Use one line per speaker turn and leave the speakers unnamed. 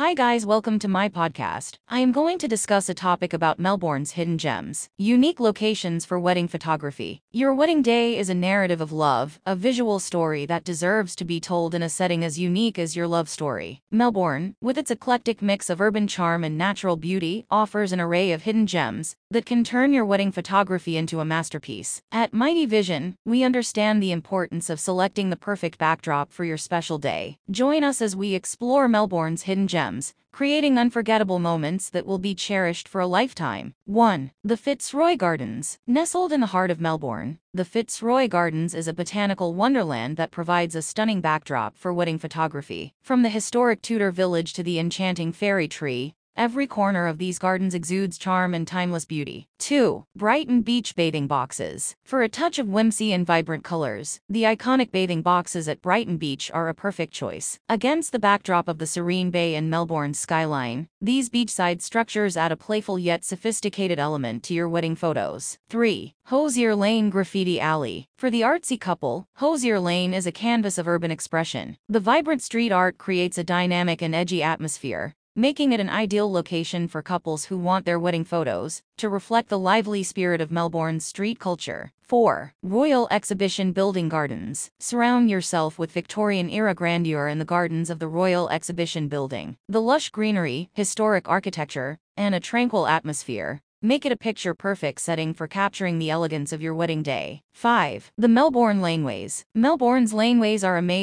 Hi, guys, welcome to my podcast. I am going to discuss a topic about Melbourne's hidden gems, unique locations for wedding photography. Your wedding day is a narrative of love, a visual story that deserves to be told in a setting as unique as your love story. Melbourne, with its eclectic mix of urban charm and natural beauty, offers an array of hidden gems that can turn your wedding photography into a masterpiece. At Mighty Vision, we understand the importance of selecting the perfect backdrop for your special day. Join us as we explore Melbourne's hidden gems gems, creating unforgettable moments that will be cherished for a lifetime. 1. The Fitzroy Gardens. Nestled in the heart of Melbourne, the Fitzroy Gardens is a botanical wonderland that provides a stunning backdrop for wedding photography. From the historic Tudor village to the enchanting fairy tree, Every corner of these gardens exudes charm and timeless beauty. 2. Brighton Beach Bathing Boxes. For a touch of whimsy and vibrant colors, the iconic bathing boxes at Brighton Beach are a perfect choice. Against the backdrop of the serene bay and Melbourne's skyline, these beachside structures add a playful yet sophisticated element to your wedding photos. 3. Hosier Lane Graffiti Alley. For the artsy couple, Hosier Lane is a canvas of urban expression. The vibrant street art creates a dynamic and edgy atmosphere, making it an ideal location for couples who want their wedding photos to reflect the lively spirit of Melbourne's street culture. 4. Royal Exhibition Building Gardens. Surround yourself with Victorian-era grandeur in the gardens of the Royal Exhibition Building. The lush greenery, historic architecture, and a tranquil atmosphere Make it a picture-perfect setting for capturing the elegance of your wedding day. 5. The Melbourne Laneways. Melbourne's laneways are amazing